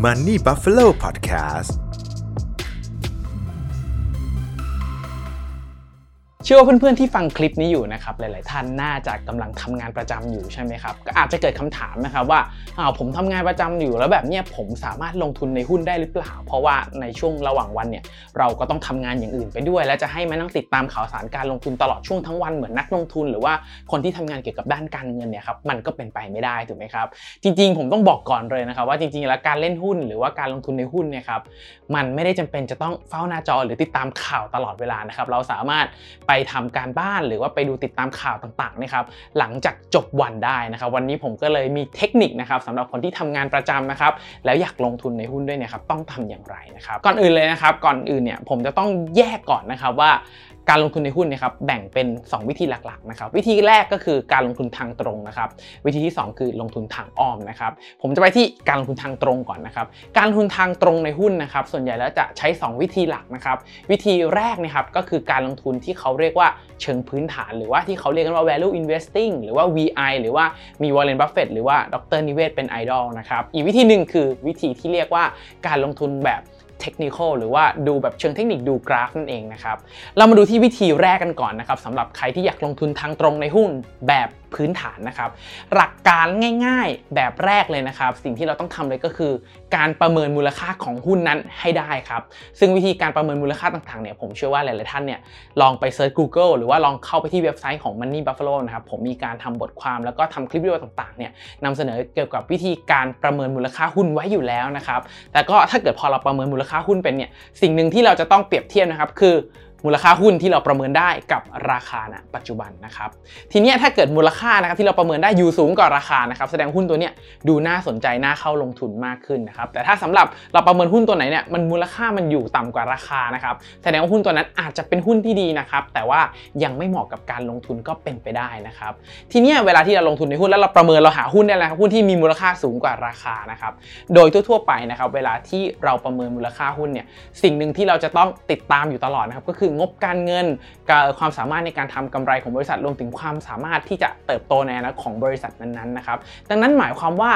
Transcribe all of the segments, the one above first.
Money Buffalo Podcast ชื่อว่าเพื่อนๆที่ฟังคลิปนี้อยู่นะครับหลาย ๆ ท่านน่าจะกำลังทำงานประจำอยู่ใช่ไหมครับก็อาจจะเกิดคำถามนะครับว่าอ้าวผมทำงานประจำอยู่แล้วแบบเนี้ยผมสามารถลงทุนในหุ้นได้หรือเปล่า เพราะว่าในช่วงระหว่างวันเนี่ยเราก็ต้องทำงานอย่างอื่นไปด้วย และจะให้มานั่งติดตามข่าวสารการลงทุนตลอดช่วงทั้งวันเหมือนนักลงทุน หรือว่าคนที่ทำงานเกี่ยวกับด้านการเงินเนี่ยครับมันก็เป็นไปไม่ได้ถูกไหมครับจริง ๆ ผมต้องบอกก่อนเลยนะครับว่าจริง ๆ แล้วการเล่นหุ้นหรือว่าการลงทุนในหุ้นเนี่ยครับมันไม่ได้จำเป็นจะต้องเฝ้าหน้าจอหรือติดตามข่าวตลอดเวลานะครับเราสามารถไปทำการบ้านหรือว่าไปดูติดตามข่าวต่างๆนะครับหลังจากจบวันได้นะครับวันนี้ผมก็เลยมีเทคนิคนะครับสำหรับคนที่ทำงานประจำนะครับแล้วอยากลงทุนในหุ้นด้วยเนี่ยครับต้องทำอย่างไรนะครับก่อนอื่นเลยนะครับก่อนอื่นเนี่ยผมจะต้องแยกก่อนนะครับว่า การลงทุนในหุ้นนะครับแบ่งเป็น 2 วิธีหลักๆนะครับวิธีแรกก็คือการลงทุนทางตรงนะครับวิธีที่ 2 คือลงทุนทางอ้อมนะครับผมจะไปที่การลงทุนทางตรงก่อนนะครับการลงทุนทางตรงในหุ้นนะครับส่วนใหญ่แล้วจะใช้ 2 วิธีหลักนะครับวิธีแรกนะครับก็คือการลงทุนที่เขาเรียกว่าเชิงพื้นฐาน หรือว่าที่เขาเรียกกันว่า value investing หรือว่า VI หรือว่ามี Warren Buffett หรือว่าดรนิเวศเป็นไอดอลนะครับอีกวิธีหนึ่งคือวิธีที่เรียกว่าการลงทุนแบบ เทคนิคหรือว่าดูแบบเชิงเทคนิคดูกราฟนั่นเองนะครับ เรามาดูที่วิธีแรกกันก่อนนะครับสำหรับใครที่อยากลงทุนทางตรงในหุ้นแบบ พื้นฐานนะครับ หลักการง่ายๆแบบแรกเลยนะครับ สิ่งที่เราต้องทำเลยก็คือ การประเมินมูลค่าของหุ้นนั้นให้ได้ครับ ซึ่งวิธีการประเมินมูลค่าต่างๆเนี่ยผมเชื่อว่าหลายๆท่านเนี่ยลองไป search Google หรือว่าลองเข้าไปที่เว็บไซต์ของ Money Buffalo นะครับผมมีการทำบทความแล้วก็ทำคลิปวิดีโอต่างๆเนี่ยนำเสนอเกี่ยวกับวิธีการประเมินมูลค่าหุ้นไว้อยู่แล้วนะครับแต่ก็ถ้าเกิดพอเราประเมินมูลค่าหุ้นเป็นเนี่ยสิ่งหนึ่งที่เราจะต้องเปรียบเทียบนะครับคือ มูลค่าหุ้นที่เราประเมินได้กับราคาณปัจจุบันนะครับทีนี้ถ้าเกิดมูลค่านะครับที่เราประเมินได้อยู่สูงกว่าราคานะครับแสดงหุ้นตัวเนี้ยดูน่าสนใจน่าเข้าลงทุนมากขึ้นนะครับแต่ถ้าสำหรับเราประเมินหุ้นตัวไหนเนี่ยมันมูลค่ามันอยู่ต่ำกว่าราคานะครับแสดงว่าหุ้นตัวนั้นอาจจะเป็นหุ้นที่ดีนะครับแต่ว่ายังไม่เหมาะกับการลงทุนก็เป็นไปได้นะครับทีนี้เวลาที่เราลงทุนในหุ้นแล้วเราประเมินเราหาหุ้นได้แล้วหุ้นที่มีมูลค่าสูงกว่าราคานะครับโดยทั่วๆไปนะครับเวลาที่เราประเมินมูลค่าหุ้นเนี่ยสิ่งหนึ่งที่เราจะต้องติดตามอยู่ตลอดนะครับก็คืองบการเงินความสามารถในการทำกำไรของบริษัทรวมถึงความสามารถที่จะเติบโตในอนาคตของบริษัทนั้นๆนะครับ ดังนั้นหมายความว่า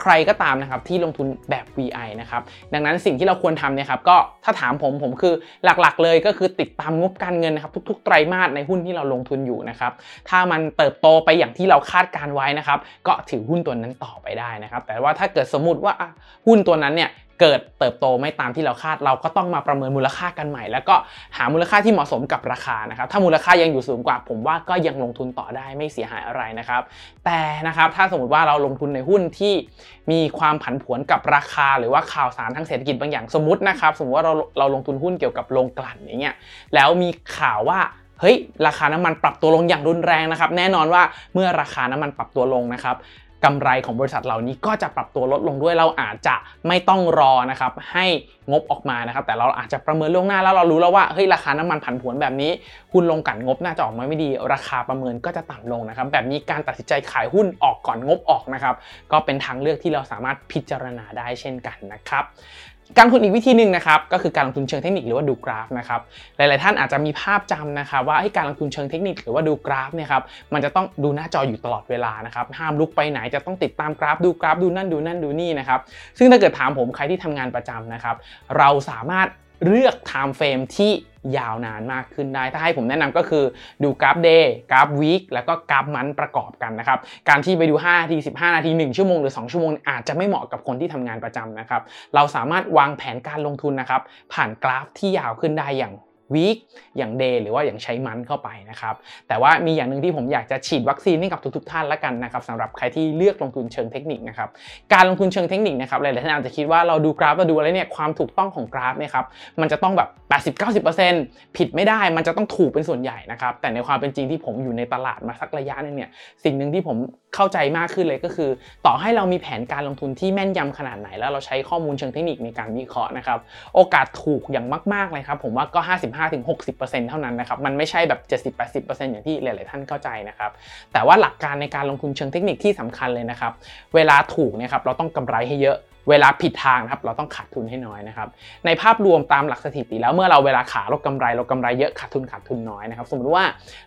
ใครก็ตามนะครับที่ลงทุนแบบ VI นะครับดังนั้นสิ่งที่เราควรทำเนี่ยครับก็ถ้าถามผมผมคือหลักๆ เลยก็คือติดตามงบการเงินนะครับทุกๆ ไตรมาสในหุ้นที่เราลงทุนอยู่นะครับถ้ามันเติบโตไปอย่างที่เราคาดการไว้นะครับก็ถือหุ้นตัวนั้นต่อไปได้นะครับแต่ว่าถ้าเกิดสมมติว่าหุ้นตัวนั้นเนี่ย เกิดเติบโตไม่ตามที่เราคาด เราก็ต้องมาประเมินมูลค่ากันใหม่ แล้วก็หามูลค่าที่เหมาะสมกับราคานะครับถ้ามูลค่ายังอยู่สูงกว่า ผมว่าก็ยังลงทุนต่อได้ไม่เสียหายอะไรนะครับแต่นะครับถ้าสมมติว่าเราลงทุนในหุ้นที่มีความผันผวนกับราคา หรือว่าข่าวสารทางเศรษฐกิจบางอย่างสมมตินะครับสมมติว่าเราเราลงทุนหุ้นเกี่ยวกับโรงกลั่นอย่างเงี้ยแล้วมีข่าวว่าเฮ้ยราคาน้ำมันปรับตัวลงอย่างรุนแรงนะครับแน่นอนว่าเมื่อราคาน้ำมันปรับตัวลงนะครับ กำไรของบริษัทเหล่านี้ก็จะปรับตัวลดลงด้วยเราอาจจะไม่ต้องรอนะครับให้งบออกมานะครับแต่เราอาจจะประเมินล่วงหน้าแล้วเรารู้แล้วว่าเฮ้ยราคาน้ำมันผันผวนแบบนี้หุ้นลงกันงบน่าจะออกมาไม่ดี ราคาประเมินก็จะต่ำลงนะครับแบบนี้การตัดสินใจขายหุ้นออกก่อนงบออกนะครับก็เป็นทางเลือกที่เราสามารถพิจารณาได้เช่นกันนะครับการลงทุนอีกวิธีหนึ่งนะครับก็คือการลงทุนเชิงเทคนิคหรือว่าดูกราฟนะครับหลาย ๆ ท่านอาจจะมีภาพจำนะครับว่าให้การลงทุนเชิงเทคนิคหรือว่าดูกราฟเนี่ยครับมันจะต้องดูหน้าจออยู่ตลอดเวลานะครับห้ามลุกไปไหนจะต้องติดตามกราฟดูกราฟดูนั่นดูนั่นดูนี่นะครับซึ่งถ้าเกิดถามผมใครที่ทำงานประจำนะครับเราสามารถ เลือก time frame ที่ยาวนานมากขึ้นได้ ถ้าให้ผมแนะนำก็คือดูกราฟ day กราฟ week แล้วก็กราฟ month ประกอบกันนะครับ การที่ไปดู5นาที15 นาที 1 ชั่วโมงหรือ 2 ชั่วโมง อาจจะไม่เหมาะกับคนที่ทำงานประจำนะครับ เราสามารถวางแผนการลงทุนนะครับ ผ่านกราฟที่ยาวขึ้นได้อย่าง วีคอย่างเดย์หรือว่าอย่างใช้มันเข้าไปนะครับแต่ว่ามีอย่างหนึ่งที่ผมอยากจะฉีดวัคซีนให้กับทุกๆท่านละกันนะครับสำหรับใครที่เลือกลงทุนเชิงเทคนิคนะครับการลงทุนเชิงเทคนิคนะครับหลายๆท่านอาจจะคิดว่าเราดูกราฟเราดูอะไรเนี่ยความถูกต้องของกราฟเนี่ยครับมันจะต้องแบบ 80-90%ผิดไม่ได้มันจะต้องถูกเป็นส่วนใหญ่นะครับแต่ในความเป็นจริงที่ผมอยู่ในตลาดมาสักระยะนึงเนี่ยสิ่งหนึ่งที่ผม เข้าใจมากขึ้นเลยก็คือ ต่อให้เรามีแผนการลงทุนที่แม่นยำขนาดไหน แล้วเราใช้ข้อมูลเชิงเทคนิคในการวิเคราะห์นะครับโอกาสถูกอย่างมากๆเลยครับผมว่าก็ 55-60%เท่านั้นนะครับมันไม่ใช่แบบ 70-80%อย่างที่หลาย ๆ ท่านเข้าใจนะครับแต่ว่าหลักการในการลงทุนเชิงเทคนิคที่สำคัญเลยนะครับเวลาถูกนี่ยครับเราต้องกำไรให้เยอะเวลาผิดทางครับเราต้องขาดทุนให้น้อยนะครับในภาพรวมตามหลักสถิติแล้วเมื่อเราเวลาขาเรากำไรเรากำไรเยอะขาดทุนขาดทุนน้อยนะครับสมมติว่า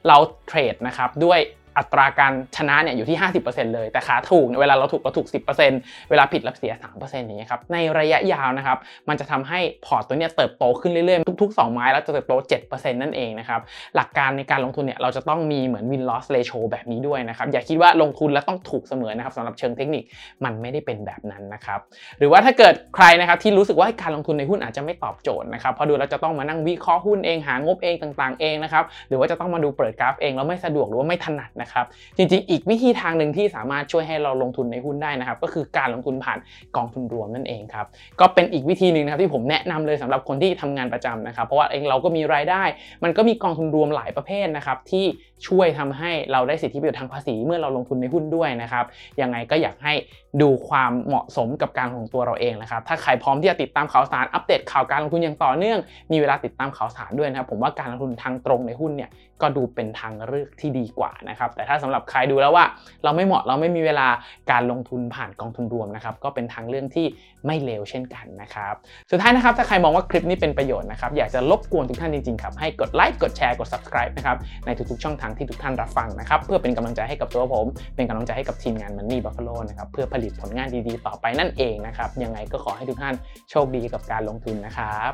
เราเทรดนะครับด้วย อัตราการชนะเนี่ยอยู่ที่ 50%เลย แต่ขาถูกเวลาเราถูกเราถูก 10%เวลาผิดเราเสีย 3%อย่างเงี้ยครับ ในระยะยาวนะครับ มันจะทำให้พอร์ตตัวเนี้ยเติบโตขึ้นเรื่อยๆ ทุก ๆ 2 ไม้แล้วจะเติบโต 7%นั่นเองนะครับ หลักการในการลงทุนเนี่ยเราจะต้องมีเหมือน win loss ratio แบบนี้ด้วยนะครับ อย่าคิดว่าลงทุนแล้วต้องถูกเสมอนะครับสำหรับเชิงเทคนิคมันไม่ได้เป็นแบบนั้นนะครับ หรือว่าถ้าเกิดใครนะครับที่รู้สึกว่าการลงทุนในหุ้นอาจจะไม่ตอบโจทย์นะครับ พอดูแล้วจะต้องมานั่งวิเคราะห์หุ้นเองหางบเองต่าง ๆเองนะครับ หรือว่าจะต้องมาดูเปิดกราฟเองแล้วไม่สะดวกหรือว่าไม่ถนัดนะครับ จริงๆ อีกวิธีทางหนึ่งที่สามารถช่วยให้เราลงทุนในหุ้นได้นะครับ ก็คือการลงทุนผ่านกองทุนรวมนั่นเองครับ ก็เป็นอีกวิธีหนึ่งนะครับที่ผมแนะนำเลยสำหรับคนที่ทำงานประจำนะครับ เพราะว่าเองเราก็มีรายได้ มันก็มีกองทุนรวมหลายประเภทนะครับที่ช่วยทำให้เราได้สิทธิประโยชน์ทางภาษีเมื่อเราลงทุนในหุ้นด้วยนะครับยังไงก็อยากให้ดูความเหมาะสมกับการของตัวเราเองนะครับ ถ้าใครพร้อมที่จะติดตามข่าวสารอัปเดตข่าวการลงทุนอย่างต่อเนื่อง มีเวลาติดตามข่าวสารด้วยนะครับ ผมว่าการลงทุนทางตรงในหุ้นเนี่ยก็ดูเป็นทางเลือกที่ดีกว่านะครับแต่ถ้าสำหรับใครดูแล้วว่า เราไม่เหมาะเราไม่มีเวลาการลงทุนผ่านกองทุนรวมนะครับก็เป็นทางเลือกที่ไม่เลวเช่นกันนะครับสุดท้ายนะครับถ้าใครมองว่าคลิปนี้เป็นประโยชน์นะครับอยากจะรบกวนทุกท่านจริงๆครับให้กดไลค์กดแชร์กด subscribe นะครับในทุกๆช่องทางที่ทุกท่านรับฟังนะครับเพื่อเป็นกำลังใจให้กับตัวผม เป็นกำลังใจให้กับทีมงาน Money Buffalo นะครับเพื่อผลิตผลงานดีๆ ต่อไปนั่นเองนะครับยังไงก็ขอให้ทุกท่านโชคดีกับการลงทุนนะครับ